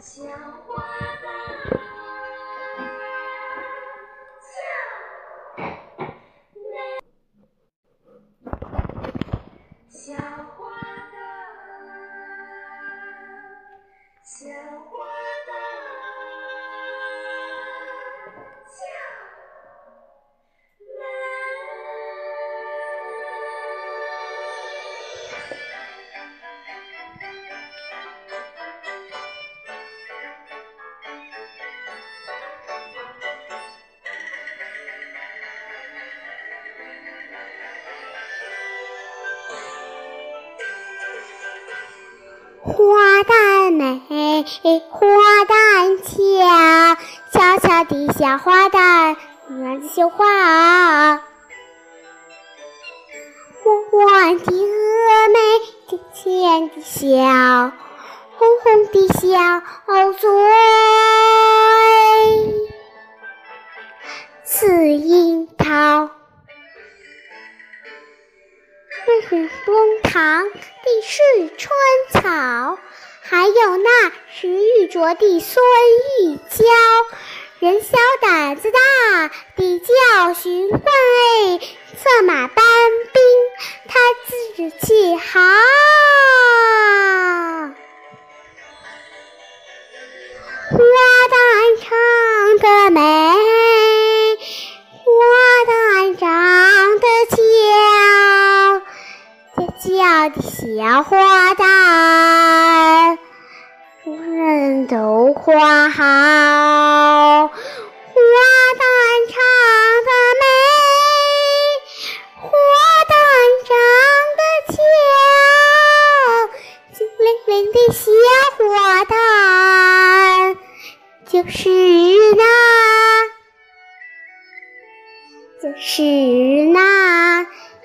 小花花旦美，花旦俏，俏俏的小花旦，园子绣花。弯弯的峨眉，甜甜的笑，红红的小嘴，是春草，还有那石玉镯的孙玉娇。人小胆子大，地叫寻贵，策马搬兵，他志气豪。小花旦，人人都夸好。花旦唱得美，花旦长得俏，精灵灵的小花旦，就是那，就是那。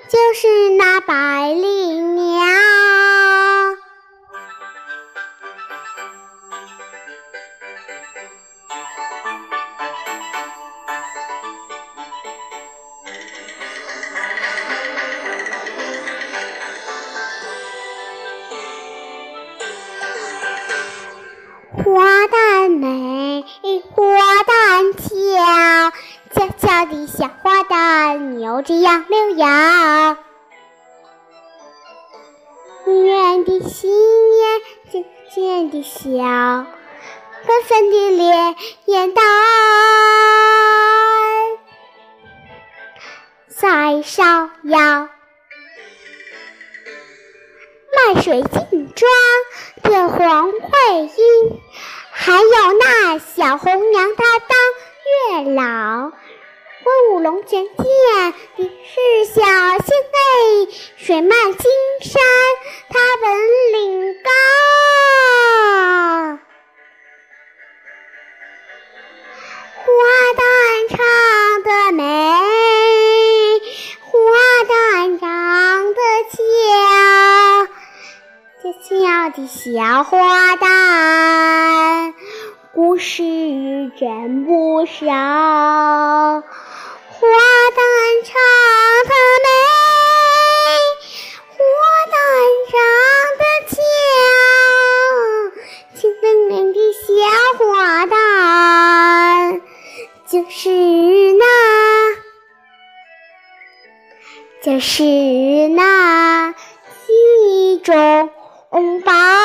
就是那百丽花旦美，花旦俏，悄悄的小花旦扭着杨柳腰。圆圆的心眼，尖尖的笑，粉粉的脸，眼蛋在烧腰。卖水镜妆的黄慧英，还有那小红娘，她当月老。挥舞龙泉剑你是小仙妹，水漫金山，她本领的小花旦，故事真不少。花旦唱得美，花旦长得俏，清灵灵的小花旦，就是那，就是那心嗯宝。